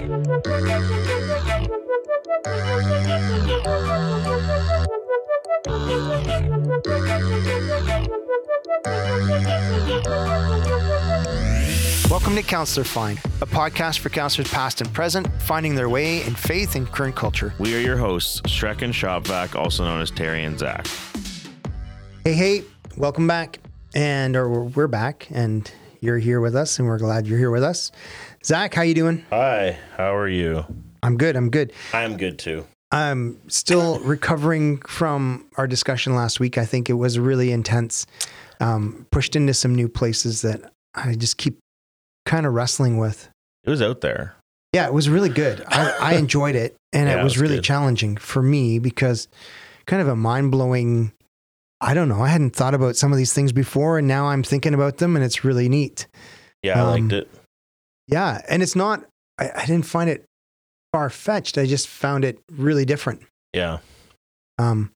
Welcome to Counselor Find, a podcast for counselors past and present, finding their way in faith and current culture. We are your hosts, Shrek and Shopvac, also known as Terry and Zach. Hey, hey, welcome back. And or we're back and you're here with us and we're glad you're here with us. Zach, how you doing? Hi, how are you? I'm good. I'm good. I'm good too. I'm still recovering from our discussion last week. I think it was really intense. Um, pushed into some new places that I just keep kind of wrestling with. It was out there. Yeah, it was really good. I, I enjoyed it, and Yeah, it was was really good. challenging for me because kind of a mind blowing. I don't know. I hadn't thought about some of these things before, and now I'm thinking about them, and it's really neat. Yeah, I Um, liked it. Yeah, and it's not. I, I didn't find it far fetched. I just found it really different. Yeah. Um,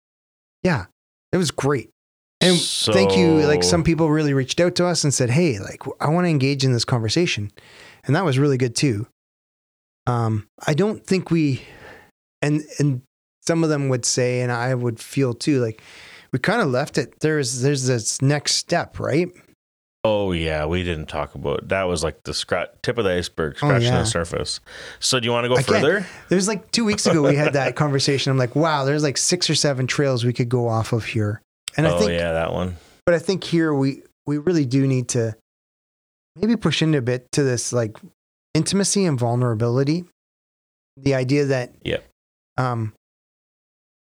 yeah, it was great. And thank you. Like some people really reached out to us and said, "Hey, like I want to engage in this conversation," and that was really good too. Um, I don't think we, and and some of them would say, and I would feel too, like we kind of left it. There's there's this next step, right? Oh yeah, we didn't talk about that. Was like the scratch tip of the iceberg, Oh, scratching yeah. the surface. So do you want to go Again, further? There's like two weeks ago we had that conversation. I'm like, wow, there's like six or seven trails we could go off of here, and oh I think yeah, that one. but I think here we we really do need to maybe push into a bit to this like intimacy and vulnerability. The idea that yeah, um,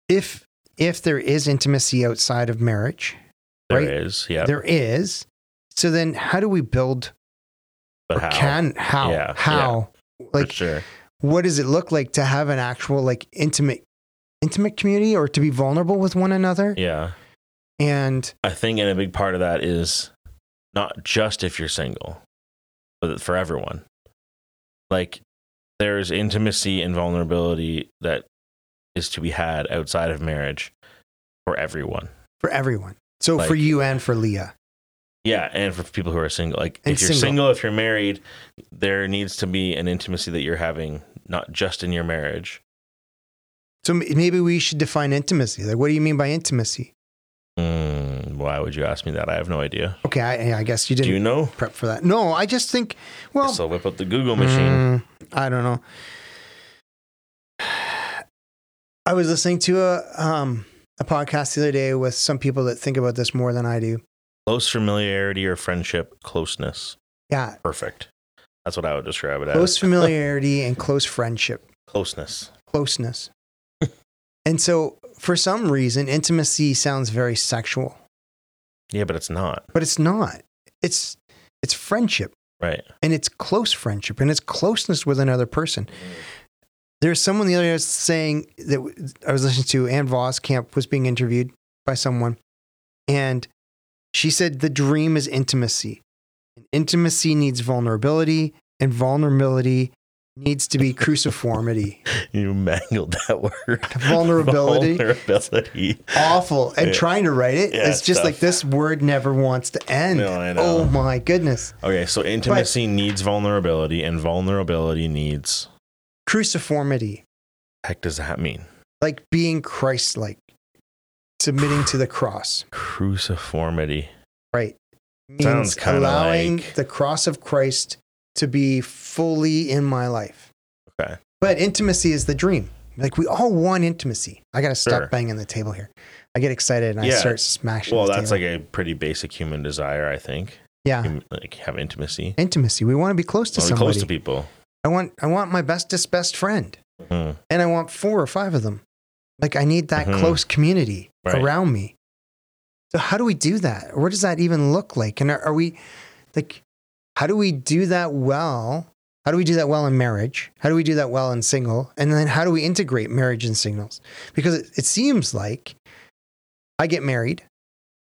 if if there is intimacy outside of marriage, There right? is. Yeah. there is. So then, how do we build? but how? Can how Yeah, how For like sure. what does it look like to have an actual like intimate intimate community or to be vulnerable with one another? Yeah. And I think, and a big part of that is not just if you're single, but for everyone. Like, there's intimacy and vulnerability that is to be had outside of marriage for everyone. for everyone. So for you and for Leah. Yeah, and for people who are single, like And if you're single. single. if you're married, there needs to be an intimacy that you're having, not just in your marriage. So maybe we should define intimacy. Like, what do you mean by intimacy? Mm, why would you ask me that? I have no idea. Okay, I, I guess you didn't Do you know? prep for that. No, I just think, well, so whip up the Google machine. mm, I don't know. I was listening to a um, a podcast the other day with some people that think about this more than I do. Close familiarity or friendship, closeness. Yeah, Perfect. That's what I would describe it as. close familiarity and close friendship, Closeness. closeness. and so, for some reason, intimacy sounds very sexual, Yeah, but it's not. but it's not. It's it's friendship. Right. and it's close friendship and it's closeness with another person. There's someone the other day saying that I was listening to Ann Voskamp was being interviewed by someone, and she said the dream is intimacy. And intimacy needs vulnerability, and vulnerability needs to be cruciformity. You mangled that word. Vulnerability. Vulnerability. Awful. And Yeah. trying to write it, Yeah, it's just tough. like this word never wants to end. No. Oh my goodness. Okay, so intimacy needs vulnerability, and vulnerability needs. Cruciformity. Heck, does that mean? like being Christ like, submitting to the cross, Cruciformity. right? Means Sounds kinda allowing like- the cross of Christ to be fully in my life. Okay. But intimacy is the dream. Like we all want intimacy. I gotta stop Sure. banging the table here. I get excited and I start smashing. Well, that's table. like a pretty basic human desire, I think. yeah, Hum- Like have intimacy. intimacy. We want to be close to somebody. close to people. I want I want my bestest best friend, Hmm. and I want four or five of them. Like I need that Mhm. close community Right. around me. So how do we do that? What does that even look like? And are, are we like, how do we do that well? How do we do that well in marriage? How do we do that well in single? And then how do we integrate marriage and singles? Because it, it seems like I get married,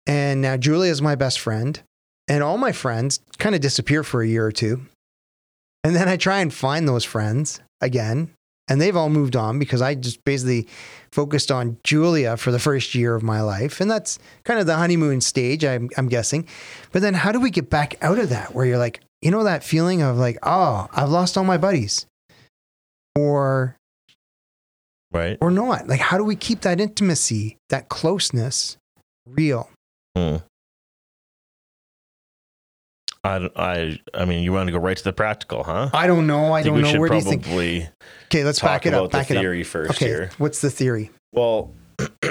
and now Julia is my best friend, and all my friends kind of disappear for a year or two. And then I try and find those friends again, and they've all moved on because I just basically focused on Julia for the first year of my life. And that's kind of the honeymoon stage, I'm, I'm guessing. But then how do we get back out of that where you're like, you know, that feeling of like, oh, I've lost all my buddies. or Right. or not? Like, how do we keep that intimacy, that closeness, real? Hmm. I, I, I mean, you want to go right to the practical, huh? I don't know. I, think don't we know. Where do you think? probably Okay, let's back it about up. Back the it up. theory first Okay, here. what's the theory? Well,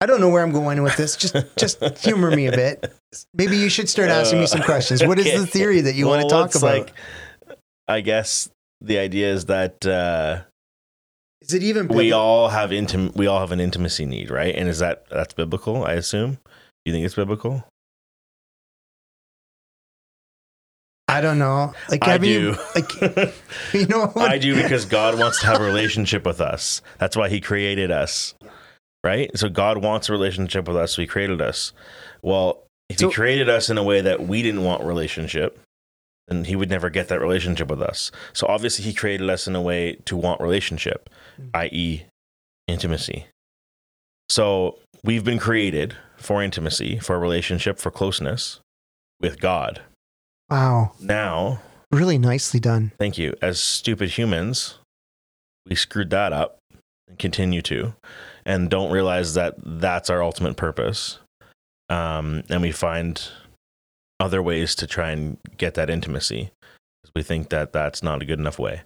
I don't know where I'm going with this. Just just humor me a bit. Maybe you should start asking me some questions. What is Uh, the theory that you want to talk about? Like, I guess the idea is that uh, is it even we all have intim- we all have an intimacy need, right? And is that that's biblical? I assume. You think it's biblical? I don't know. Like I do. You, like you know what? I do because God wants to have a relationship with us. That's why He created us, right? So God wants a relationship with us. So He created us. Well, if So- He created us in a way that we didn't want relationship, then He would never get that relationship with us. So obviously, He created us in a way to want relationship, Mm. i.e., intimacy. So we've been created for intimacy, for relationship, for closeness with God. Wow, Now really nicely done. Thank you. As stupid humans, we screwed that up and continue to, and don't realize that that's our ultimate purpose. Um, and we find other ways to try and get that intimacy because we think that that's not a good enough way.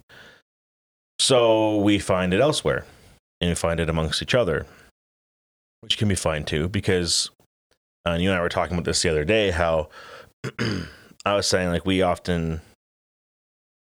So we find it elsewhere and we find it amongst each other, which can be fine too, because uh, you and I were talking about this the other day how I was saying like we often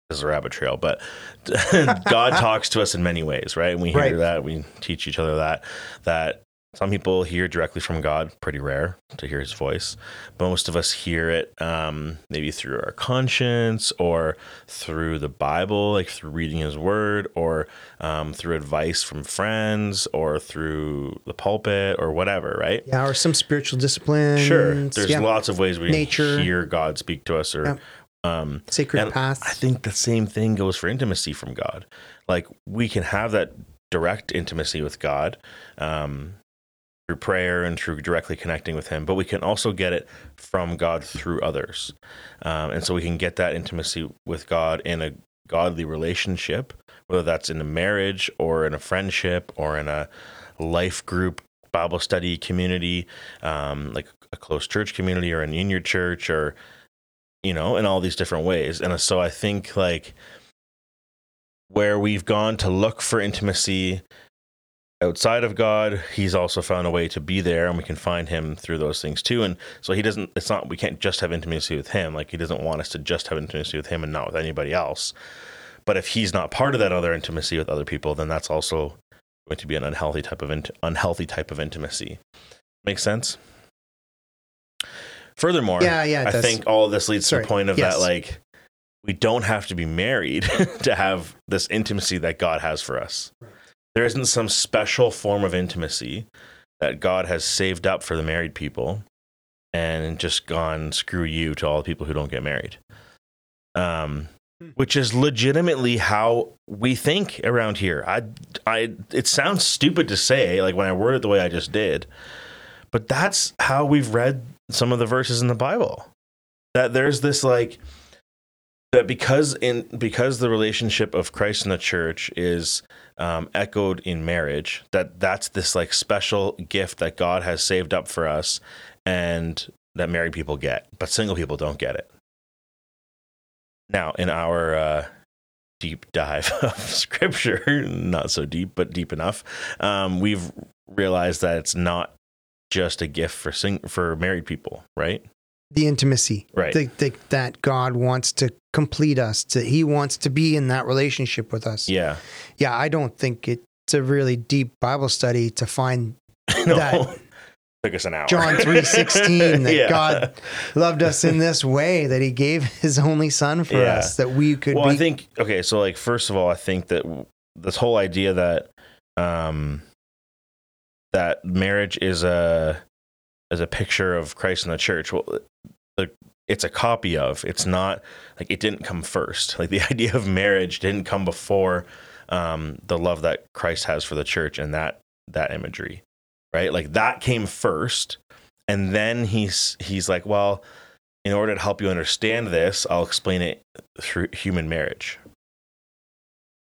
this is a rabbit trail, but God talks to us in many ways, right? And we hear Right. that, we teach each other that that some people hear directly from God, pretty rare to hear his voice. Most of us hear it um, maybe through our conscience or through the Bible, like through reading his word, or um, through advice from friends, or through the pulpit, or whatever, right? Yeah, or some spiritual discipline. Sure. There's yeah. lots of ways we Nature. hear God speak to us, or Yeah. um, sacred paths. I think the same thing goes for intimacy from God. Like we can have that direct intimacy with God um, through prayer and through directly connecting with Him, but we can also get it from God through others. Um, and so we can get that intimacy with God in a godly relationship, whether that's in a marriage or in a friendship or in a life group. Bible study community, um, like a close church community, or an in your church, or you know, in all these different ways. And so I think like where we've gone to look for intimacy outside of God, he's also found a way to be there and we can find him through those things too. And so he doesn't it's not we can't just have intimacy with him. Like he doesn't want us to just have intimacy with him and not with anybody else. But if he's not part of that other intimacy with other people, then that's also going to be an unhealthy type of unhealthy type of intimacy. Make sense? Furthermore, yeah, yeah. I does. think all of this leads to the point of Yes. that like we don't have to be married to have this intimacy that God has for us. There isn't some special form of intimacy that God has saved up for the married people and just gone screw you to all the people who don't get married. Um Hmm. which is legitimately how we think around here. I I it sounds stupid to say like when I word it the way I just did. But that's how we've read some of the verses in the Bible. That there's this like that because in because the relationship of Christ and the church is um, echoed in marriage, that that's this like special gift that God has saved up for us, and that married people get, but single people don't get it. Now, in our uh, deep dive of scripture, not so deep, but deep enough, um, we've realized that it's not just a gift for sing- for married people, right? The intimacy, Right. the, the, that God wants to complete us. To He wants to be in that relationship with us. Yeah. Yeah, I don't think it's a really deep Bible study to find no. That- Took us an hour. John 3:16 that Yeah. God loved us in this way that He gave His only Son for Yeah. us that we could well, be. I think okay. So, like, first of all, I think that this whole idea that um, that marriage is a is a picture of Christ and the church. Well, the, it's a copy of. It's not like it didn't come first. Like the idea of marriage didn't come before um, the love that Christ has for the church and that that imagery, right? Like that came first, and then he's he's like, well, in order to help you understand this, I'll explain it through human marriage.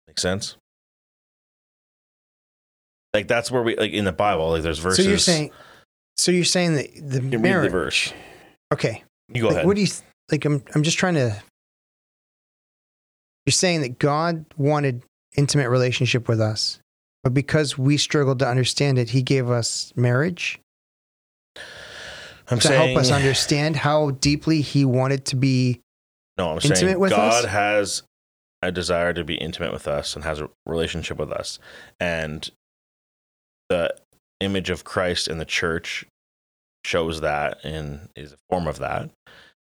Make sense? Like that's where we like in the Bible, like there's verses. So you're saying, so you're saying that the marriage. the verse. Okay. You go like, ahead. What do you like? I'm I'm just trying to. You're saying that God wanted intimate relationship with us, but because we struggled to understand it, He gave us marriage I'm to saying help us understand how deeply He wanted to be. No, I'm intimate saying with God us? has a desire to be intimate with us and has a relationship with us. And the image of Christ in the church shows that and is a form of that.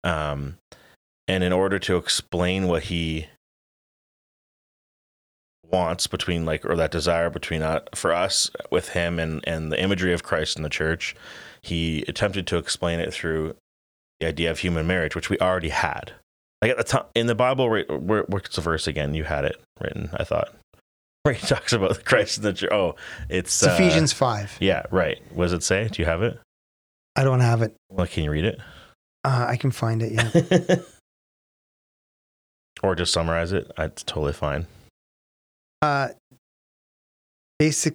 Um, and in order to explain what he wants between like or that desire between uh, for us with him and and the imagery of Christ in the church he attempted to explain it through the idea of human marriage which we already had like at the time in the Bible, where, where, what's the verse again? You had it written, I thought, where he talks about Christ in the church. Oh, it's, It's uh, Ephesians five. Yeah, right. What does it say? Do you have it? I don't have it. Well, can you read it? Uh, I can find it. Yeah. or just summarize it? It's totally fine. uh, basic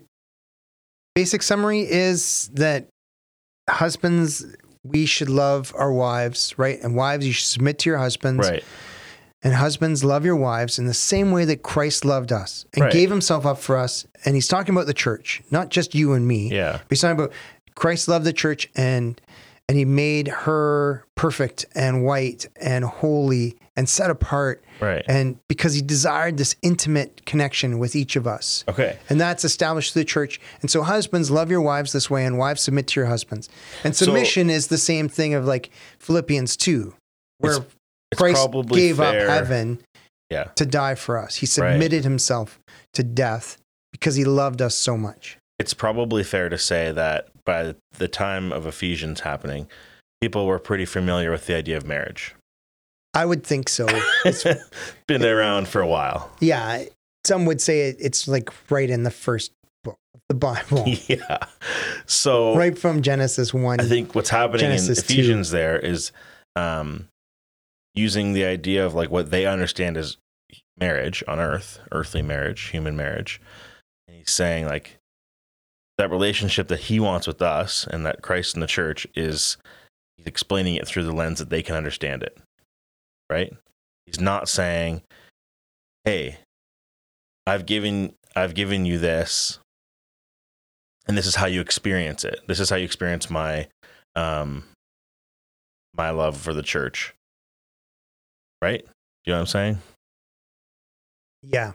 basic summary is that husbands we should love our wives right and wives you should submit to your husbands Right. and husbands love your wives in the same way that christ loved us and Right. gave himself up for us and he's talking about the church not just you and me Yeah. he's talking about christ loved the church and and he made her perfect and white and holy and set apart Right. and because he desired this intimate connection with each of us Okay. and that's established through the church and so husbands love your wives this way and wives submit to your husbands and So- submission is the same thing of like philippians 2 where It's- It's christ gave fair. up heaven Yeah. to die for us he submitted himself to death because he loved us so much It's probably fair to say that by the time of Ephesians happening, people were pretty familiar with the idea of marriage. i would think so It's been around for a while. yeah some would say it, it's like right in the first book of the bible Yeah. So right from genesis 1 I think what's happening Genesis in 2. Ephesians there is um, using the idea of like what they understand as marriage on earth, earthly marriage, human marriage. And he's saying like that relationship that he wants with us and that Christ in the church is he's explaining it through the lens that they can understand it. Right? He's not saying, "Hey, I've given I've given you this and this is how you experience it. This is how you experience my um my love for the church. Right? You know what I'm saying? yeah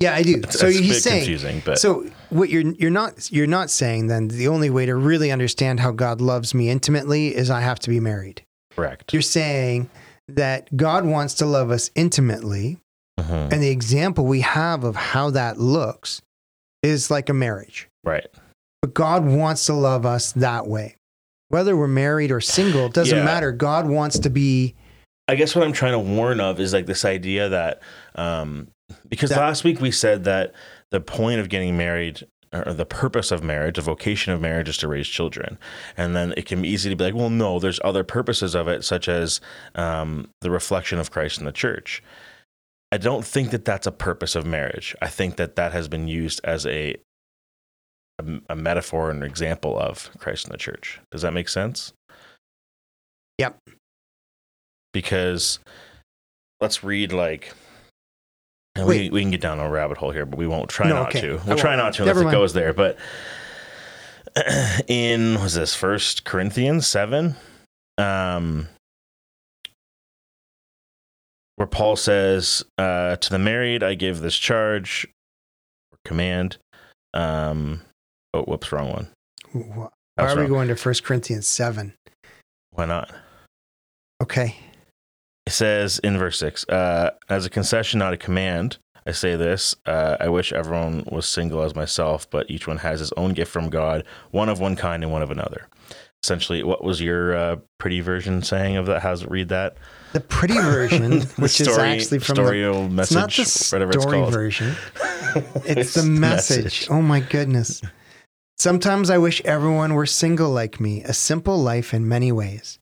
yeah i do It's, so a he's bit saying confusing, but So what you're you're not you're not saying then the only way to really understand how God loves me intimately is I have to be married. correct. You're saying that God wants to love us intimately Mhm. and the example we have of how that looks is like a marriage. Right. But God wants to love us that way. Whether we're married or single, doesn't Yeah. matter. God wants to be I guess what I'm trying to warn of is like this idea that um because That- last week we said that the point of getting married or the purpose of marriage, the vocation of marriage is to raise children. And then it can be easy to be like, well, no, there's other purposes of it, such as um, the reflection of Christ in the church. I don't think that that's a purpose of marriage. I think that that has been used as a, a, a metaphor and example of Christ in the church. Does that make sense? Yep. Because let's read like we, we can get down a rabbit hole here, but we won't try No, not okay. to. We'll try won't. to unless it goes there. But in was this First Corinthians seven, um, where Paul says, uh, "To the married, I give this charge or command." Um, oh, whoops, wrong one. why are we going to First Corinthians 7? Why not? Okay. It says in verse six, uh, as a concession, not a command, I say this. Uh, I wish everyone was single as myself, but each one has his own gift from God, one of one kind and one of another. Essentially, what was your uh, pretty version saying of that? How's it read that? The pretty version, which is actually from the story It's not the whatever it's story called. version. It's, the message. Oh my goodness. Sometimes I wish everyone were single like me, a simple life in many ways.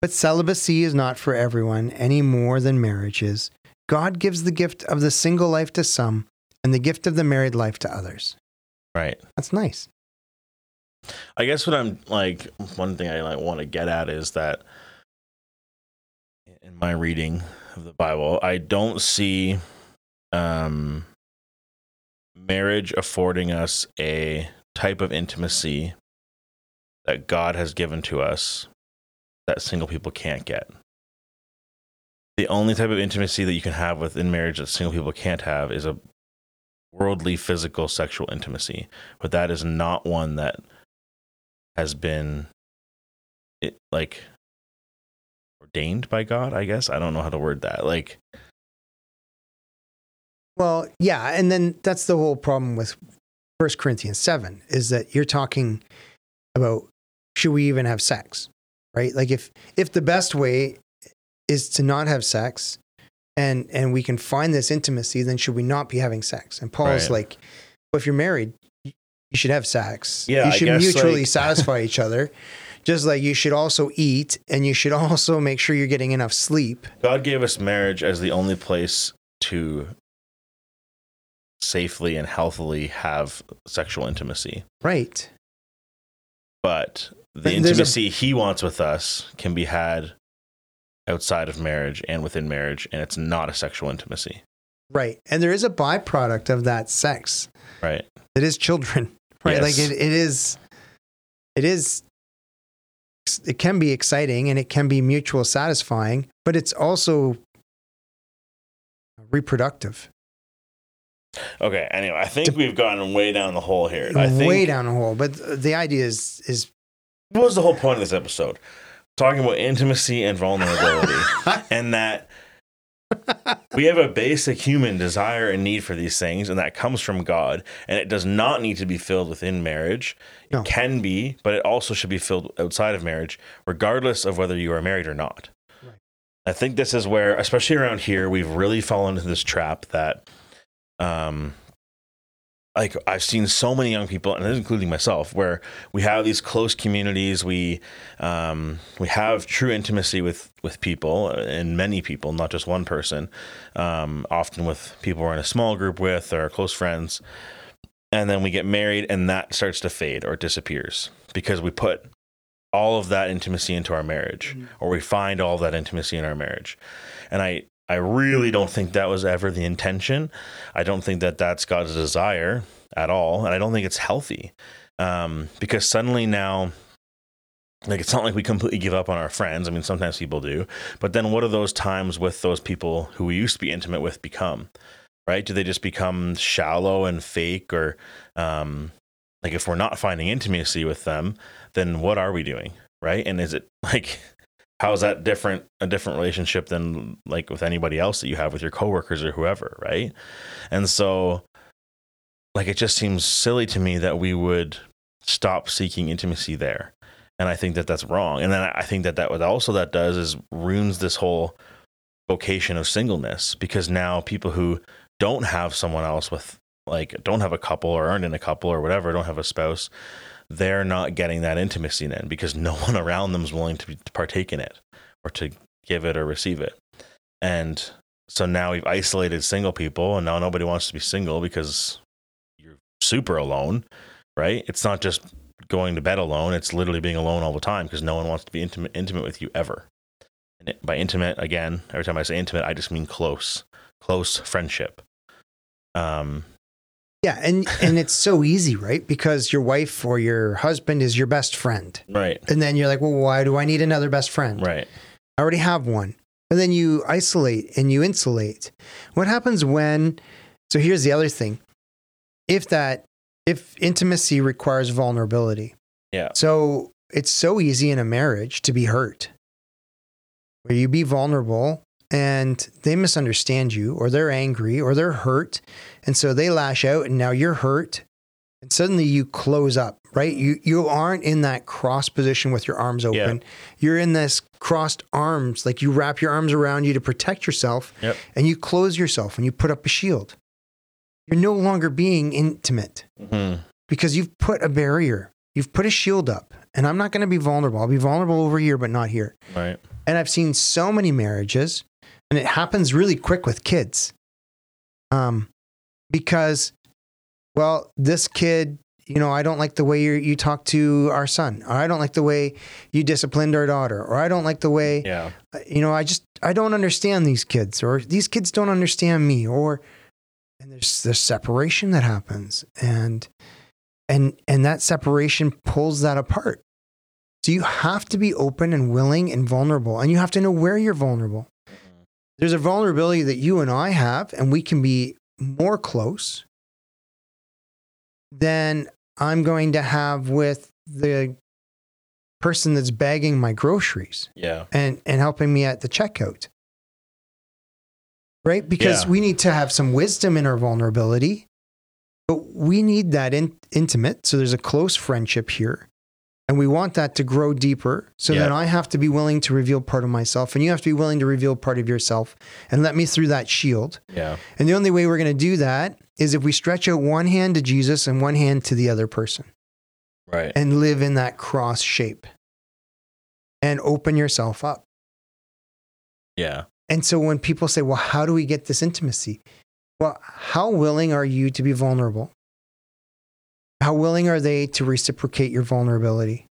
But celibacy is not for everyone any more than marriage is. God gives the gift of the single life to some, and the gift of the married life to others. Right. That's nice. I guess what I'm like one thing I like want to get at is that in my reading of the Bible, I don't see um marriage affording us a type of intimacy that God has given to us that single people can't get. The only type of intimacy that you can have within marriage that single people can't have is a worldly physical sexual intimacy, but that is not one that has been it, like ordained by God, I guess. I don't know how to word that. Like Well, yeah, and then that's the whole problem with First Corinthians 7 is that you're talking about should we even have sex? Right? Like if if the best way is to not have sex and and we can find this intimacy, then should we not be having sex? And Paul's Right. like, well, if you're married, you should have sex. Yeah, you should guess, mutually like- satisfy each other. Just like you should also eat and you should also make sure you're getting enough sleep. God gave us marriage as the only place to safely and healthily have sexual intimacy. Right. But the there's a- intimacy he wants with us can be had outside of marriage and within marriage, and it's not a sexual intimacy. Right. And there is a byproduct of that sex. Right. It is children. Right. Like it, it is it is it can be exciting and it can be mutual satisfying, but it's also reproductive. Okay. Anyway, I think we've gotten way down the hole here. I think way down the hole. But the idea is is what was the whole point of this episode? Talking about intimacy and vulnerability, and that we have a basic human desire and need for these things, and that comes from God, and it does not need to be filled within marriage. No. It can be, but it also should be filled outside of marriage, regardless of whether you are married or not. Right. I think this is where, especially around here, we've really fallen into this trap that, um, like I've seen so many young people, and including myself, where we have these close communities. We um, we have true intimacy with with people and many people, not just one person. Um, often with people we're in a small group with or close friends, and then we get married, and that starts to fade or disappears because we put all of that intimacy into our marriage, Mhm. or we find all that intimacy in our marriage. And I I really don't think that was ever the intention. I don't think that that's God's desire at all, and I don't think it's healthy um, because suddenly now, like it's not like we completely give up on our friends. I mean, sometimes people do, but then what do those times with those people who we used to be intimate with become? Right? Do they just become shallow and fake, or um, like if we're not finding intimacy with them, then what are we doing? Right? And is it like how is that different a different relationship than like with anybody else that you have with your coworkers or whoever, right? And so like it just seems silly to me that we would stop seeking intimacy there. And I think that that's wrong. And then I think that that what also that does is ruins this whole vocation of singleness because now people who don't have someone else with like don't have a couple or aren't in a couple or whatever, don't have a spouse, they're not getting that intimacy then because no one around them is willing to, to partake in it or to give it or receive it. And so now we've isolated single people and now nobody wants to be single because you're super alone, right? It's not just going to bed alone, it's literally being alone all the time because no one wants to be intimate intimate with you ever. And by intimate again, every time I say intimate, I just mean close, close friendship. Um yeah, and and it's so easy, right? Because your wife or your husband is your best friend. right, And then you're like, well, why do I need another best friend? right. I already have one. And then you isolate and you insulate. What happens when? So here's the other thing. If that, if intimacy requires vulnerability. Yeah. So it's so easy in a marriage to be hurt, where you be vulnerable and they misunderstand you or they're angry or they're hurt. And so they lash out and now you're hurt. And suddenly you close up, right? You you aren't in that cross position with your arms Yeah. open. You're in this crossed arms, like you wrap your arms around you to protect yourself Yep. and you close yourself and you put up a shield. You're no longer being intimate Mhm. because you've put a barrier. You've put a shield up. And I'm not going to be vulnerable. I'll be vulnerable over here, but not here. Right. And I've seen so many marriages, and it happens really quick with kids. Um, because, well, this kid, you know, I don't like the way you you talk to our son, or I don't like the way you disciplined our daughter, or I don't like the way Yeah. Uh, you know, I just I don't understand these kids, or these kids don't understand me, or and there's this separation that happens, and and and that separation pulls that apart. So you have to be open and willing and vulnerable, and you have to know where you're vulnerable. Mm-hmm. There's a vulnerability that you and I have, and we can be more close than I'm going to have with the person that's bagging my groceries Yeah. and and helping me at the checkout right because Yeah. we need to have some wisdom in our vulnerability but we need that in, intimate so there's a close friendship here and we want that to grow deeper so Yeah. then i have to be willing to reveal part of myself and you have to be willing to reveal part of yourself and let me through that shield Yeah. and the only way we're going to do that is if we stretch out one hand to jesus and one hand to the other person Right. and live in that cross shape and open yourself up Yeah. And so when people say, well, how do we get this intimacy? Well, how willing are you to be vulnerable? How willing are they to reciprocate your vulnerability?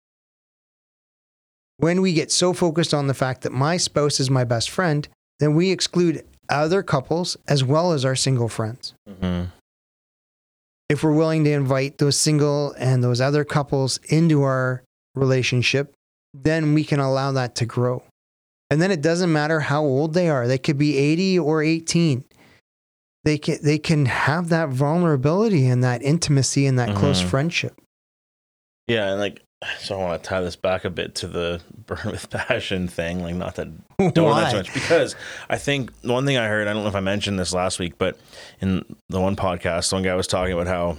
When we get so focused on the fact that my spouse is my best friend, then we exclude other couples as well as our single friends. hmm If we're willing to invite those single and those other couples into our relationship, then we can allow that to grow. And then it doesn't matter how old they are. They could be 80 or 18. They can they can have that vulnerability and that intimacy and that close Mhm. friendship. Yeah. And like, so I want to tie this back a bit to the burn with passion thing. Like, not that don't want that too much because I think one thing I heard, I don't know if I mentioned this last week, but in the one podcast, one guy was talking about how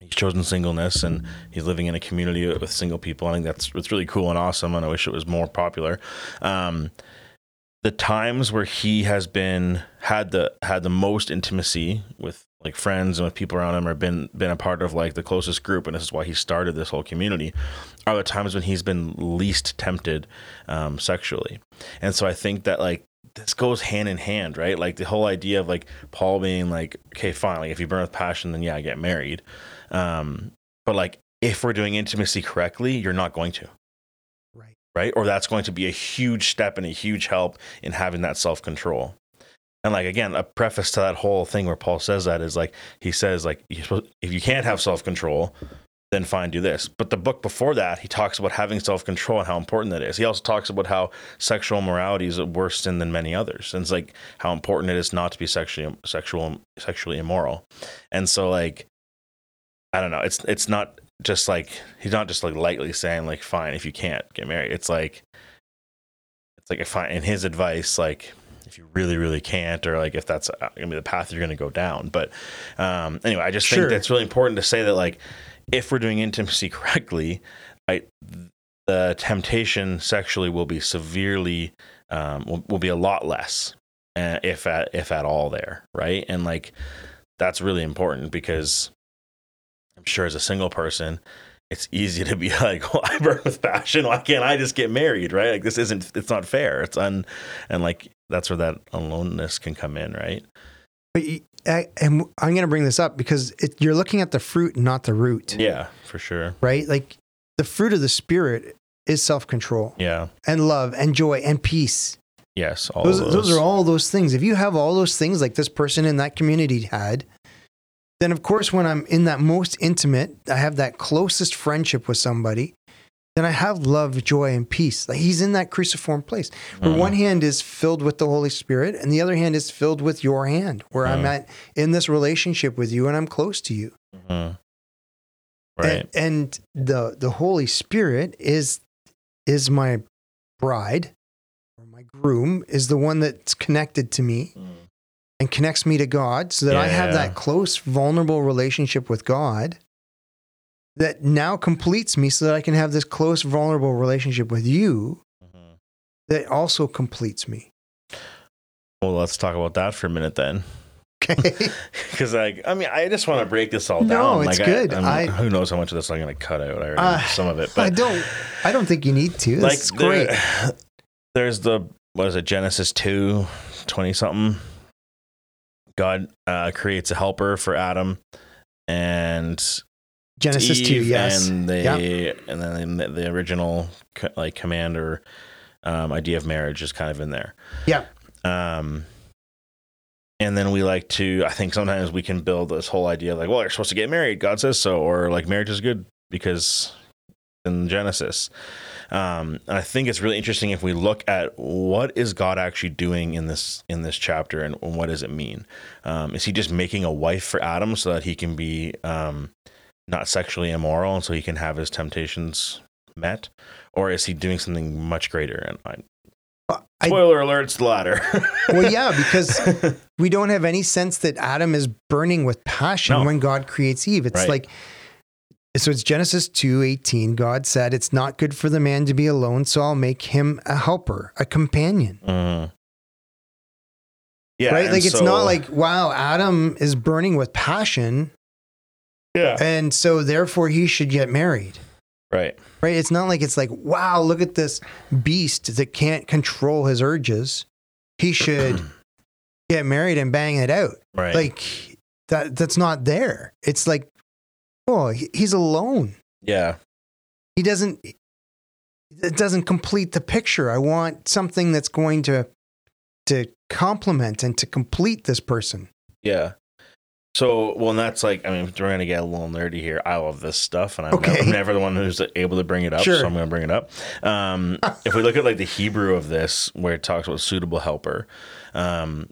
he's chosen singleness and he's living in a community with single people. I think that's it's really cool and awesome, and I wish it was more popular. Um, the times where he has been had the had the most intimacy with like friends and with people around him or been been a part of like the closest group and this is why he started this whole community are the times when he's been least tempted um, sexually. And so i think that like this goes hand in hand right? Like the whole idea of like paul being like okay fine like if you burn with passion then yeah I get married. Um, but like if we're doing intimacy correctly you're not going to Right. or that's going to be a huge step and a huge help in having that self-control. And like again a preface to that whole thing where paul says that is like he says like if you can't have self-control then fine do this. But the book before that he talks about having self-control and how important that is. He also talks about how sexual morality is a worse sin than many others. And it's like how important it is not to be sexually sexual sexually immoral. And so like i don't know. It's it's not just like he's not just like lightly saying like fine if you can't get married. It's like it's like if I, in his advice like if you really really can't or like if that's uh, gonna be the path you're gonna go down. But um anyway i just Sure. think that's really important to say that like if we're doing intimacy correctly I, the temptation sexually will be severely um will, will be a lot less uh, if at if at all there right? And like that's really important because i'm sure as a single person it's easy to be like, well, I burn with passion. Why can't I just get married? Right? Like this isn't, it's not fair. It's un, and like that's where that aloneness can come in. Right? But I, and I'm going to bring this up because it, you're looking at the fruit, not the root, Yeah, for sure. right? Like the fruit of the spirit is self control Yeah. and love and joy and peace. Yes. All Those, those. those are all those things. If you have all those things like this person in that community had, then of course, when I'm in that most intimate, I have that closest friendship with somebody, then I have love, joy, and peace. Like he's in that cruciform place where Mhm. one hand is filled with the Holy Spirit and the other hand is filled with your hand, where I'm Mhm. at in this relationship with you and I'm close to you. Mhm. Right. And, and the the Holy Spirit is is my bride or my groom is the one that's connected to me Mm. And connects me to God so that I have that close vulnerable relationship with God that now completes me so that I can have this close vulnerable relationship with you Mhm. that also completes me. Well, let's talk about that for a minute then. Okay. Because like, I mean, I just want to break this all No, down. it's like, good. I, I- who knows how much of this I'm going to cut out? I already Uh, some of it, I don't I don't think you need to. like, That's great. there- there's the what is it? Genesis two, 20 something. God uh, creates a helper for Adam and Genesis Eve, 2, yes. and they and then the, the original co- like command or um, idea of marriage is kind of in there. Yeah. Um, and then we like to, I think sometimes we can build this whole idea like, well, you're supposed to get married. God says so. Or like marriage is good because in Genesis. Um, and I think it's really interesting if we look at what is God actually doing in this in this chapter and what does it mean? Um, is he just making a wife for Adam so that he can be um, not sexually immoral and so he can have his temptations met, or is he doing something much greater? And I, I- spoiler alert, it's the latter. well, yeah, because we don't have any sense that Adam is burning with passion No. when God creates Eve. It's Right. like so it's Genesis 2:18. God said, "It's not good for the man to be alone, so I'll make him a helper, a companion." Mhm. Yeah, right? Like it's so- not like, "Wow, Adam is burning with passion, yeah, and so therefore he should get married." right, Right? It's not like it's like, "Wow, look at this beast that can't control his urges. He should get married and bang it out." right, like that that's not there it's like oh he's alone yeah, he doesn't it doesn't complete the picture i want something that's going to to complement and to complete this person yeah. So, well, and that's like, I mean, we're gonna get a little nerdy here. I love this stuff, and I'm, Okay. never, I'm never the one who's able to bring it up, Sure. so I'm gonna bring it up. Um, if we look at like the Hebrew of this, where it talks about suitable helper, um,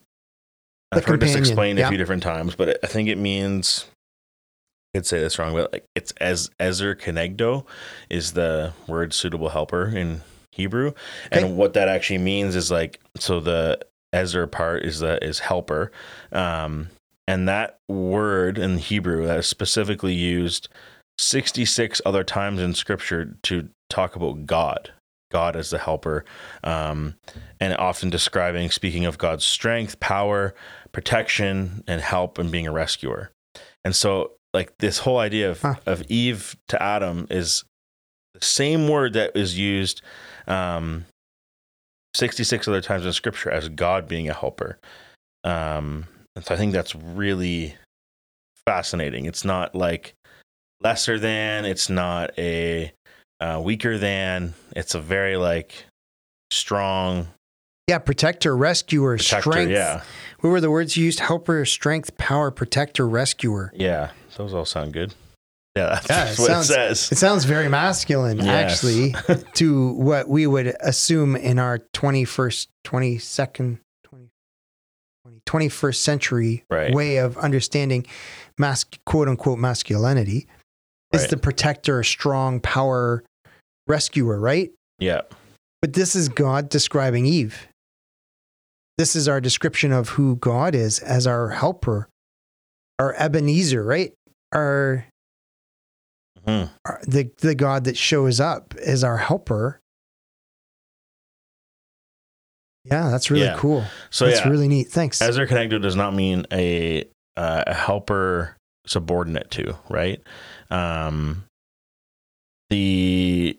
I've heard this explained yeah. a few different times, but I think it means. Could say this wrong, but like it's as ezer kenegdo is the word suitable helper in Hebrew, Okay. and what that actually means is like so the ezer part is the is helper, um, and that word in Hebrew that is specifically used 66 other times in scripture to talk about God. God as the helper, um, and often describing, speaking of God's strength, power, protection, and help, and being a rescuer. And so, like this whole idea of, Huh. of Eve to Adam is the same word that is used um, 66 other times in scripture as God being a helper. Um, and so I think that's really fascinating. It's not like lesser than, it's not a uh, weaker than, it's a very like strong yeah protector rescuer protector. strength Yeah. What were the words you used helper strength power protector rescuer Yeah. Those all sound good. Yeah, that's Yeah, it what sounds- it says. it sounds very masculine Yes. actually to what we would assume in our 21st 22nd 20, 21st century Right. way of understanding mas- quote unquote masculinity is Right. the protector strong power rescuer right Yeah. but this is god describing eve this is our description of who god is as our helper our ebenezer right our Mhm. our- the the God that shows up as our helper. Yeah, that's really Yeah. cool. So that's yeah, really neat. Thanks. As Ezer kenegdo does not mean a uh, a helper subordinate to, right? Um, the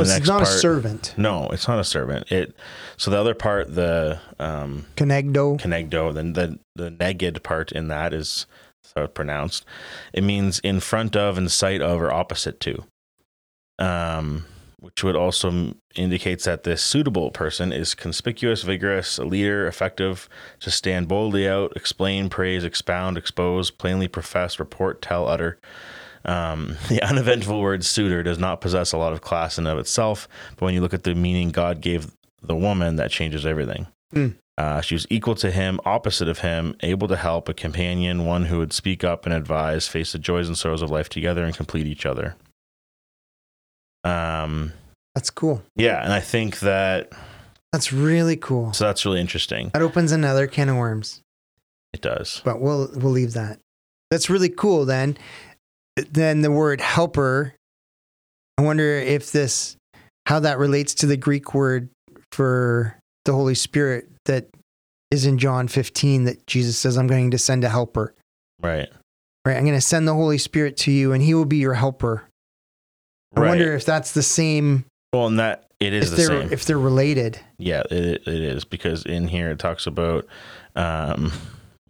oh, the it's not a servant. no, it's not a servant. It so the other part, the um, Conegdo. Kenegdo, then the the neged part in that is how it's pronounced. It means in front of, in sight of, or opposite to. Um, which would also indicates that this suitable person is conspicuous, vigorous, a leader, effective, to stand boldly out, explain, praise, expound, expose, plainly profess, report, tell, utter. Um, the uneventful word suitor does not possess a lot of class in and of itself, but when you look at the meaning God gave the woman, that changes everything. Hmm. Uh, she was equal to him, opposite of him, able to help, a companion, one who would speak up and advise, face the joys and sorrows of life together, and complete each other. Um, That's cool. yeah, and I think that That's really cool. so that's really interesting. That opens another can of worms, It does. but we'll we'll leave that. That's really cool. Then, then the word helper. I wonder if this how that relates to the Greek word for the Holy Spirit that is in John 15 that Jesus says, "I'm going to send a helper." Right. Right? I'm going to send the Holy Spirit to you, and He will be your helper. I Right. wonder if that's the same. well, and that it is If the they're same. if they're related. Yeah, it, it is because in here it talks about um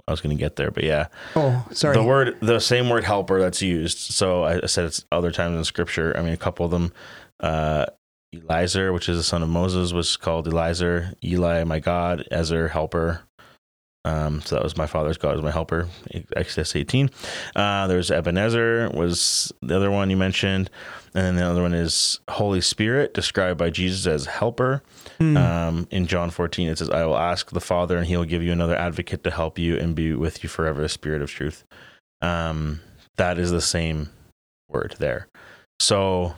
I was going to get there, but yeah, Oh, sorry. the word, the same word helper that's used. So I said it's other times in scripture. I mean, a couple of them, uh, Eliezer, which is the son of Moses, was called Elizer, Eli, my God, Ezer, helper. Um, so that was my father's God was my helper. Exodus 18. Uh, there's Ebenezer was the other one you mentioned, and then the other one is Holy Spirit, described by Jesus as helper. Hmm. Um, in John 14, it says, "I will ask the Father, and He will give you another advocate to help you and be with you forever, the Spirit of Truth." Um, that is the same word there. So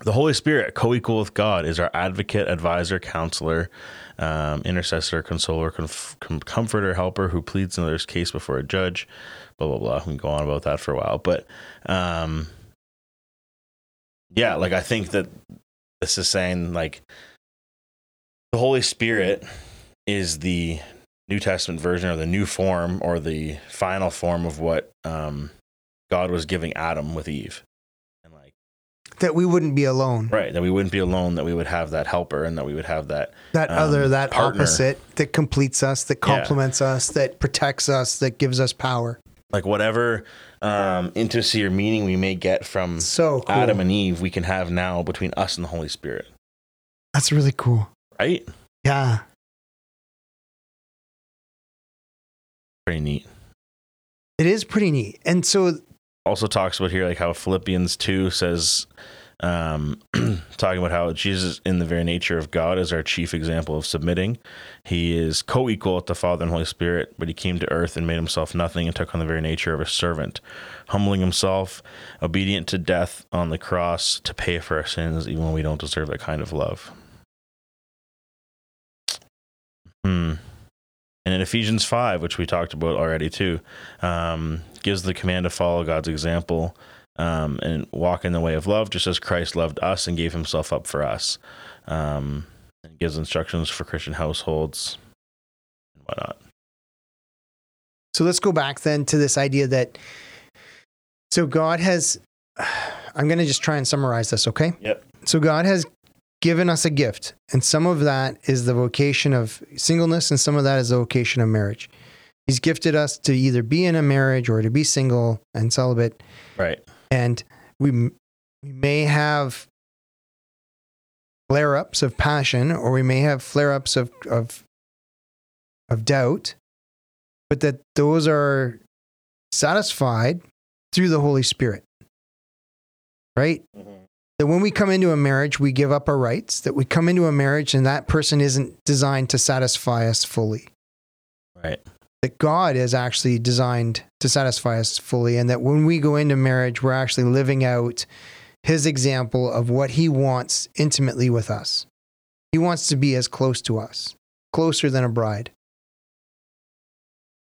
the Holy Spirit, co-equal with God, is our advocate, advisor, counselor, um, intercessor, consoler, conf- com- comforter, helper who pleads another's case before a judge. Blah blah blah. We can go on about that for a while, but um, yeah, like I think that this is saying like the Holy Spirit is the New Testament version or the new form or the final form of what um, God was giving Adam with Eve. That we wouldn't be alone. right, that we wouldn't be alone, that we would have that helper and that we would have that That Um, other, that partner. opposite, that completes us, that Yeah. complements us, that protects us, that gives us power. like whatever um, intimacy or meaning we may get from So cool. Adam and Eve, we can have now between us and the Holy Spirit. That's really cool. Right? Yeah. Pretty neat. It is pretty neat. And so also talks about here like how Philippians 2 says um talking about how Jesus in the very nature of God is our chief example of submitting. He is co-equal with the Father and Holy Spirit, but he came to earth and made himself nothing and took on the very nature of a servant, humbling himself, obedient to death on the cross to pay for our sins even when we don't deserve that kind of love. Hmm. And in Ephesians 5, which we talked about already too, um, gives the command to follow God's example um, and walk in the way of love, just as Christ loved us and gave himself up for us. Um, and gives instructions for Christian households and whatnot. So let's go back then to this idea that so God has I'm going to just try and summarize this, okay? Yep. So God has given us a gift, and some of that is the vocation of singleness and some of that is the vocation of marriage. He's gifted us to either be in a marriage or to be single and celibate, Right. and we we may have flare-ups of passion or we may have flare-ups of of of doubt but that those are satisfied through the holy spirit. Right mm-hmm. That when we come into a marriage we give up our rights that we come into a marriage and that person isn't designed to satisfy us fully Right. that God is actually designed to satisfy us fully, and that when we go into marriage, we're actually living out His example of what He wants intimately with us. He wants to be as close to us, closer than a bride.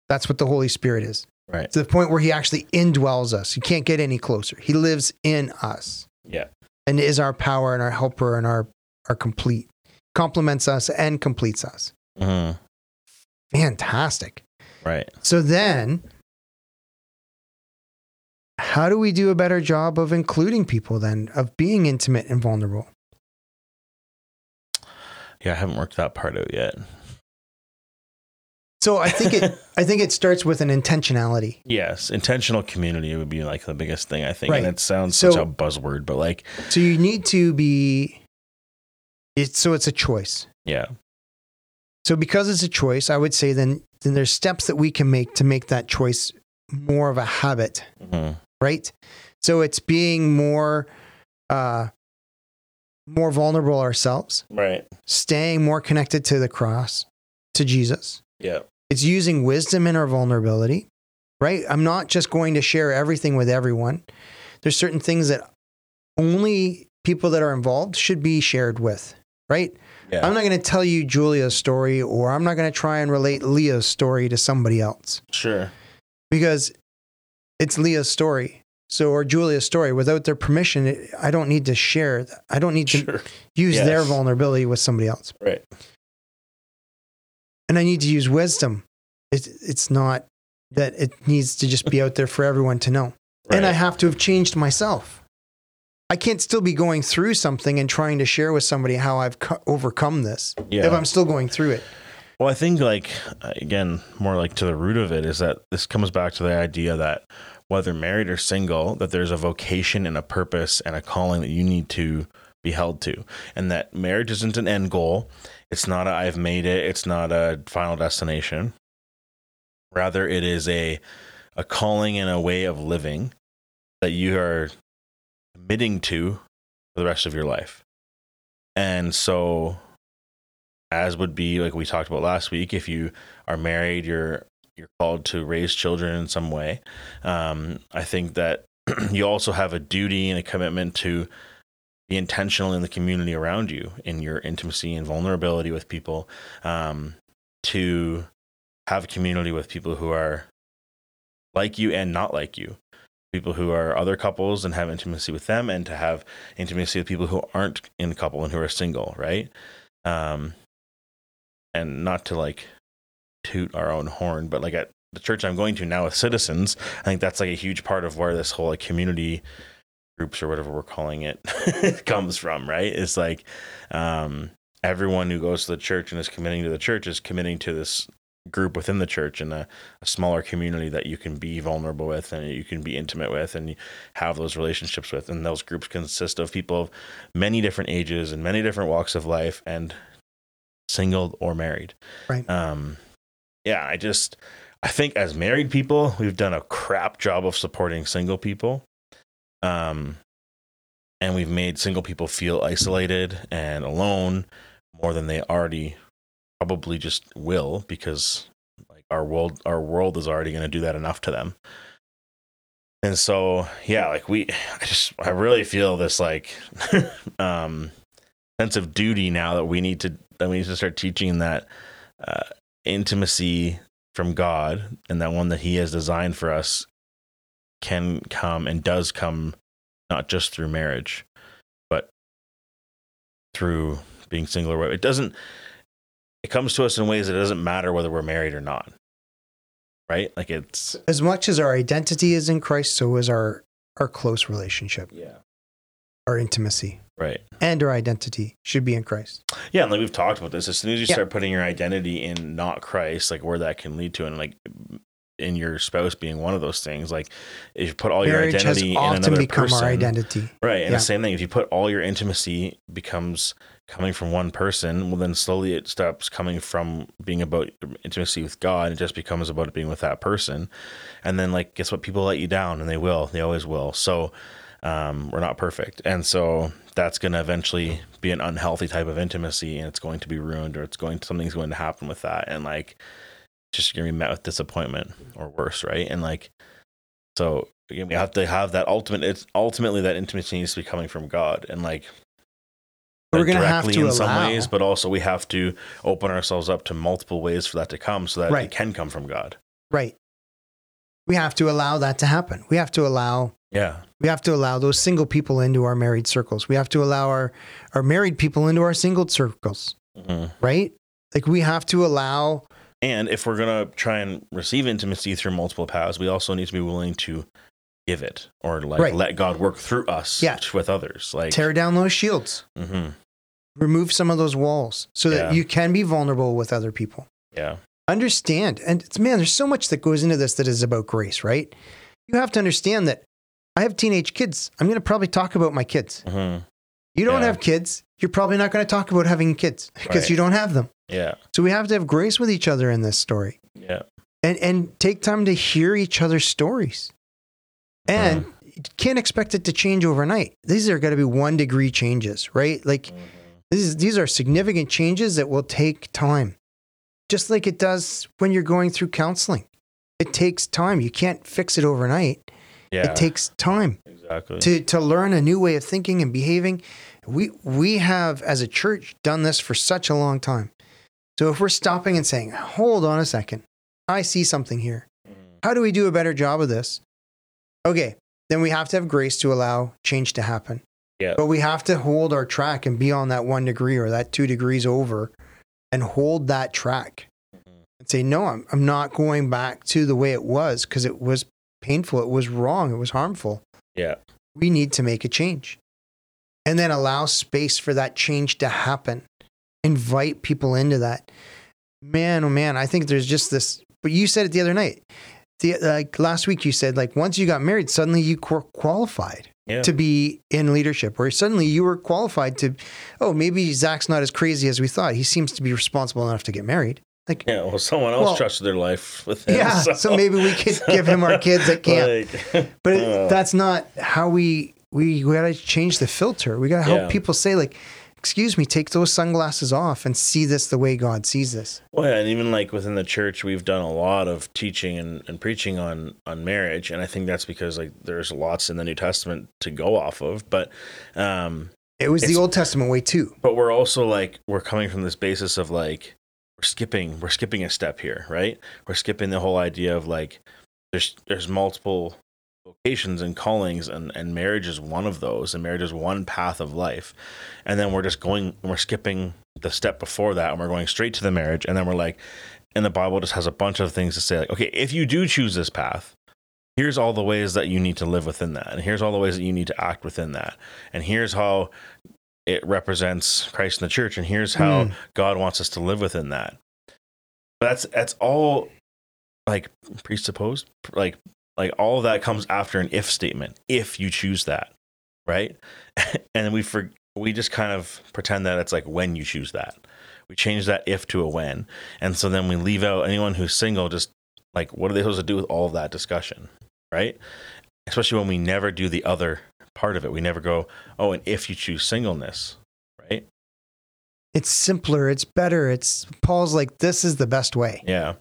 That's what the Holy Spirit is. Right. To the point where He actually indwells us. You can't get any closer. He lives in us Yeah. And is our power and our helper and our, our complete, complements us and completes us. hmm Fantastic. Right. So then, how do we do a better job of including people then, of being intimate and vulnerable? Yeah, I haven't worked that part out yet. So I think it I think it starts with an intentionality. Yes, intentional community would be like the biggest thing I think, and Right. it sounds So- such a buzzword, but like, So you need to be it's so it's a choice. yeah, So because it's a choice, I would say then then there's steps that we can make to make that choice more of a habit, hmm right? So it's being more uh more vulnerable ourselves, right, staying more connected to the cross, to Jesus. Yeah, It's using wisdom in our vulnerability, right? I'm not just going to share everything with everyone. There's certain things that only people that are involved should be shared with, right? yeah, I'm not going to tell you Julia's story or I'm not going to try and relate Leah's story to somebody else sure, because it's Leah's story. So, or Julia's story without their permission, I don't need to share. I don't need to sure, use their vulnerability with somebody else. right, and I need to use wisdom. It's it's not that it needs to just be out there for everyone to know. And I have to have changed myself. I can't still be going through something and trying to share with somebody how I've co- overcome this yeah, if I'm still going through it. Well, I think like again, more like to the root of it is that this comes back to the idea that whether married or single, that there's a vocation and a purpose and a calling that you need to be held to, and that marriage isn't an end goal. It's not a I've made it. It's not a final destination. Rather, it is a a calling and a way of living that you are committing to for the rest of your life. And so as would be like we talked about last week if you are married you're you're called to raise children in some way um, i think that you also have a duty and a commitment to be intentional in the community around you in your intimacy and vulnerability with people um, to have community with people who are like you and not like you. People who are other couples and have intimacy with them and to have intimacy with people who aren't in a couple and who are single right? Um, and not to like toot our own horn, but like at the church I'm going to now with citizens, I think that's like a huge part of where this whole like community groups or whatever we're calling it comes from, right? It's like um, everyone who goes to the church and is committing to the church is committing to this group within the church and a, a, smaller community that you can be vulnerable with and you can be intimate with and have those relationships with and those groups consist of people of many different ages and many different walks of life and single or married. Right. Um, yeah, I just I think as married people, we've done a crap job of supporting single people. Um, and we've made single people feel isolated and alone more than they already probably just will because like our world our world is already going to do that enough to them. And so, yeah, like we I just I really feel this like um sense of duty now that we need to that we need to start teaching that uh, intimacy from God and that one that He has designed for us can come and does come not just through marriage, but through being single or It doesn't. It comes to us in ways that it doesn't matter whether we're married or not. Right? Like it's as much as our identity is in Christ, so is our our close relationship. Yeah. Our intimacy. Right. And our identity should be in Christ. Yeah, and like we've talked about this. As soon as you yeah. start putting your identity in not Christ, like where that can lead to, and like in your spouse being one of those things, like if you put all Marriage your identity in another person, our identity. right? And yeah. the same thing, if you put all your intimacy becomes coming from one person, well, then slowly it stops coming from being about intimacy with God. It just becomes about being with that person, and then like guess what? People let you down, and they will. They always will. So um, we're not perfect, and so that's going to eventually be an unhealthy type of intimacy, and it's going to be ruined, or it's going to, something's going to happen with that, and like just to be met with disappointment or worse, right? And like so again, we have to have that ultimate. It's ultimately that intimacy needs to be coming from God, and like we're going to have to in allow. some ways, but also we have to open ourselves up to multiple ways for that to come, so that right. it can come from God. Right. We have to allow that to happen. We have to allow yeah. We have to allow those single people into our married circles. We have to allow our, our married people into our single circles. Mm-hmm. Right? Like we have to allow. And if we're going to try and receive intimacy through multiple paths, we also need to be willing to give it or like right. let God work through us yeah. with others. Like tear down those shields. Mm-hmm. Remove some of those walls so that yeah. you can be vulnerable with other people. Yeah. Understand. And man, there's so much that goes into this that is about grace, right? You have to understand that I have teenage kids. I'm going to probably talk about my kids. Mm-hmm. You don't yeah. have kids. You're probably not going to talk about having kids because right. you don't have them. Yeah. So we have to have grace with each other in this story. Yeah. And and take time to hear each other's stories. And you can't expect it to change overnight. These are going to be one degree changes, right? Like mm-hmm. these these are significant changes that will take time. Just like it does when you're going through counseling. It takes time. You can't fix it overnight. Yeah. It takes time exactly to to learn a new way of thinking and behaving. We we have as a church done this for such a long time. So if we're stopping and saying, "Hold on a second. I see something here. How do we do a better job of this?" Okay, then we have to have grace to allow change to happen. Yeah. But we have to hold our track and be on that 1 degree or that 2 degrees over and hold that track. Mm-hmm. And say, "No, I'm I'm not going back to the way it was because it was painful. It was wrong. It was harmful. Yeah. We need to make a change. And then allow space for that change to happen. Invite people into that. man, oh man, I think there's just this. But you said it the other night. The, like last week, you said like once you got married, suddenly you were qualified Yeah. to be in leadership, or suddenly you were qualified to. Oh, maybe Zach's not as crazy as we thought. He seems to be responsible enough to get married. Like, yeah. Well, someone else Well- trusted their life with him. yeah. So, maybe we could give him our kids at camp. Like, But uh, it, that's not how we we we gotta change the filter. We gotta help Yeah. people say like, "Excuse me, take those sunglasses off and see this the way God sees this." Well, yeah, and even like within the church, we've done a lot of teaching and, and preaching on on marriage, and I think that's because like there's lots in the New Testament to go off of. But, um, It was the Old Testament way too. but we're also like we're coming from this basis of like we're skipping we're skipping a step here, right? We're skipping the whole idea of like there's there's multiple vocations and callings and and marriage is one of those and marriage is one path of life. And then we're just going we're skipping the step before that and we're going straight to the marriage. And then we're like and the bible just has a bunch of things to say like okay if you do choose this path here's all the ways that you need to live within that. And here's all the ways that you need to act within that. And here's how it represents christ in the church. And here's how Mm. god wants us to live within that. But that's that's all like presupposed like like all of that comes after an if statement if you choose that right? And we for we just kind of pretend that it's like when you choose that. We change that if to a when and so then we leave out anyone who's single just like what are they supposed to do with all of that discussion right? Especially when we never do the other part of it. We never go oh and if you choose singleness It's simpler. It's better. It's Paul's like this is the best way. Yeah.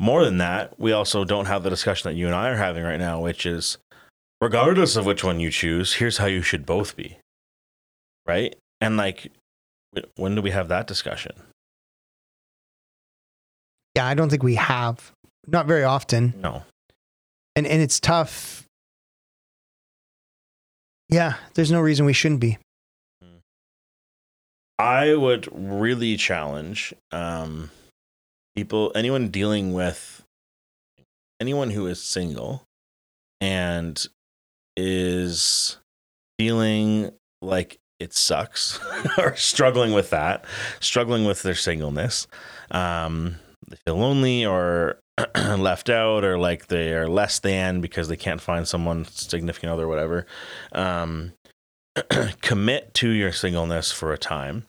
More than that, we also don't have the discussion that you and I are having right now, which is regardless of which one you choose, here's how you should both be. Right? And like, when do we have that discussion? Yeah, I don't think we have. Not very often. No. And and it's tough. Yeah, there's no reason we shouldn't be. I would really challenge um, people, anyone dealing with anyone who is single and is feeling like it sucks or struggling with that, struggling with their singleness. Um, they feel lonely or left out or like they are less than because they can't find someone significant other whatever. Um, commit to your singleness for a time.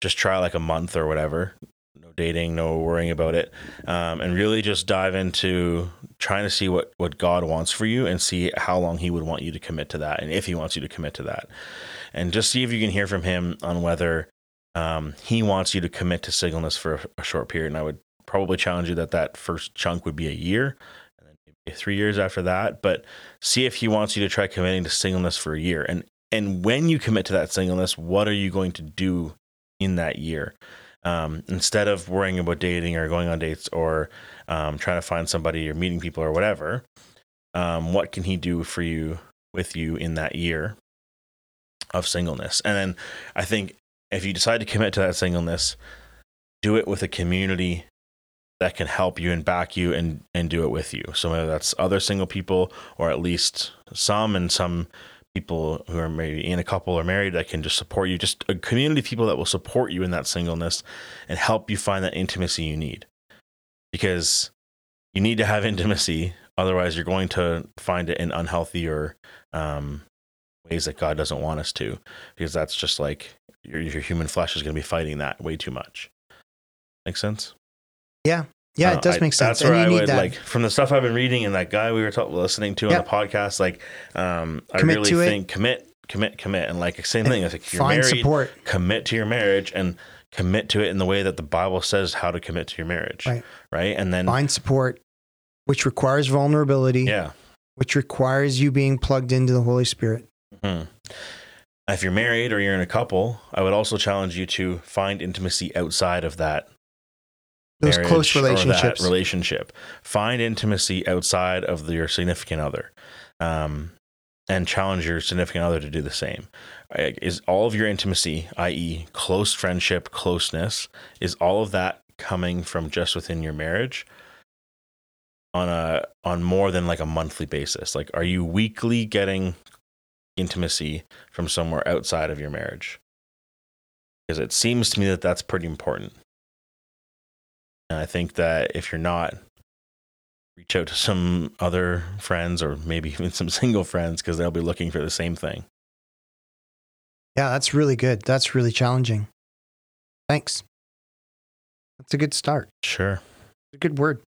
Just try like a month or whatever. No dating, no worrying about it, um, and really just dive into trying to see what what God wants for you and see how long He would want you to commit to that, and if He wants you to commit to that, and just see if you can hear from Him on whether um, He wants you to commit to singleness for a, a short period. And I would probably challenge you that that first chunk would be a year, three years after that. But see if He wants you to try committing to singleness for a year, and and when you commit to that singleness, what are you going to do in that year? Um, instead of worrying about dating or going on dates or um, trying to find somebody or meeting people or whatever, um, what can he do for you with you in that year of singleness? And then I think if you decide to commit to that singleness, do it with a community that can help you and back you and and do it with you. So whether that's other single people or at least some and some people who are maybe in a couple or married that can just support you, just a community of people that will support you in that singleness and help you find that intimacy you need. Because you need to have intimacy, otherwise you're going to find it in unhealthy or um, ways that God doesn't want us to. Because that's just like your, your human flesh is going to be fighting that way too much. Make sense? Yeah, Yeah, it does I- make sense. That's where you I would that. like from the stuff I've been reading and that guy we were ta- listening to on the podcast. Like, um, I Commit really to it. think commit, commit, commit, and like same thing. It's like you're Find married, support. commit to your marriage and commit to it in the way that the Bible says how to commit to your marriage. Right. Right. And then, Find support, which requires vulnerability, yeah. which requires you being plugged into the Holy Spirit. Mhm. If you're married or you're in a couple, I would also challenge you to find intimacy outside of that Those close relationships. relationship. Find intimacy outside of your significant other, um, and challenge your significant other to do the same. Is all of your intimacy, i.e., close friendship, closeness, is all of that coming from just within your marriage? On a on more than like a monthly basis, like are you weekly getting intimacy from somewhere outside of your marriage? Because it seems to me that that's pretty important. And I think that if you're not, reach out to some other friends or maybe even some single friends because they'll be looking for the same thing. Yeah, that's really good. That's really challenging. Thanks. That's a good start. Sure. A good word.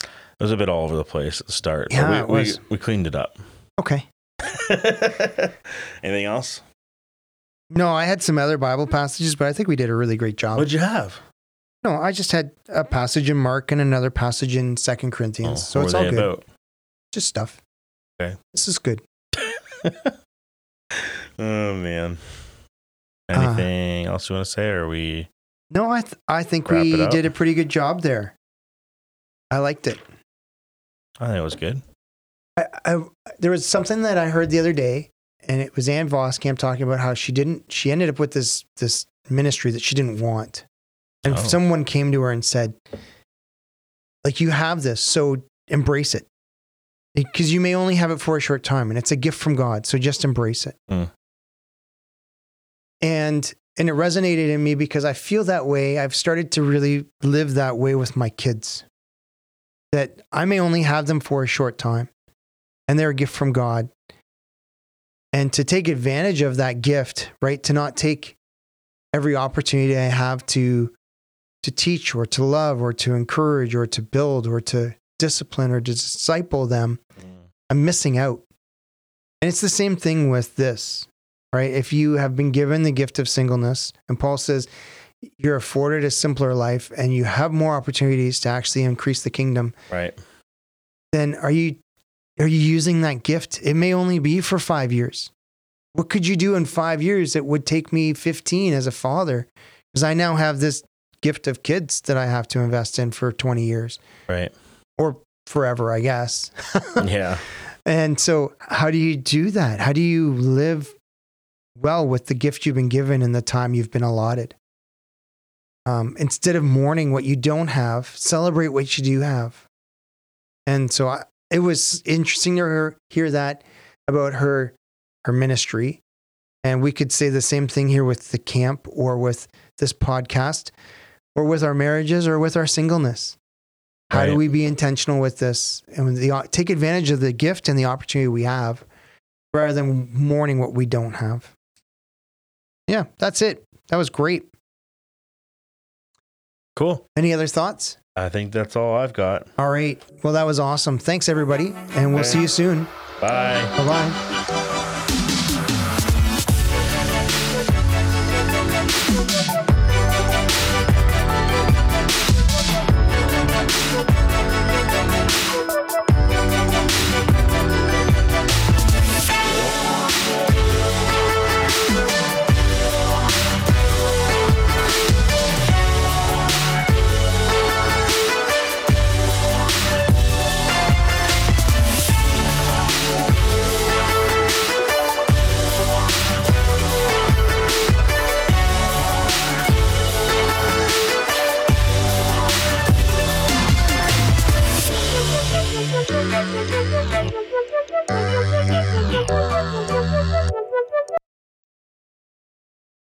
It was a bit all over the place at the start. but Yeah, we, it was. We, we cleaned it up. Okay. Anything else? No, I had some other Bible passages, but I think we did a really great job. What'd you have? No, I just had a passage in Mark and another passage in Second Corinthians. Oh, so it's all good. about? Just stuff. Okay. This is good. Oh man. Uh, Anything else you want to say? Or are we No, I th- I think we did a pretty good job there. I liked it. I think it was good. I, I, there was something that I heard the other day, and it was Ann Voskamp talking about how she didn't. She ended up with this this ministry that she didn't want, and Oh. someone came to her and said, "Like you have this, so embrace it, because you may only have it for a short time, and it's a gift from God. So just embrace it." Hmm. And and it resonated in me because I feel that way. I've started to really live that way with my kids. That I may only have them for a short time and they're a gift from God. And to take advantage of that gift, right? To not take every opportunity I have to to teach or to love or to encourage or to build or to discipline or to disciple them, mm. I'm missing out. And it's the same thing with this, right? If you have been given the gift of singleness, and Paul says you're afforded a simpler life and you have more opportunities to actually increase the kingdom, Right. then are you are you using that gift? It may only be for five years. What could you do in five years that would take me 15 as a father? Because I now have this gift of kids that I have to invest in for 20 years Right. or forever, I guess. Yeah. and so, how do you do that? How do you live well with the gift you've been given and the time you've been allotted? Um, instead of mourning what you don't have, celebrate what you do have. And so, I, it was interesting to hear, hear that about her her ministry, and we could say the same thing here with the camp, or with this podcast, or with our marriages, or with our singleness. How do we be intentional with this and the, take advantage of the gift and the opportunity we have rather than mourning what we don't have? Yeah, that's it. That was great. Cool. Any other thoughts? I think that's all I've got. All right. Well, that was awesome. Thanks, everybody. And we'll see you soon. Bye. Bye bye.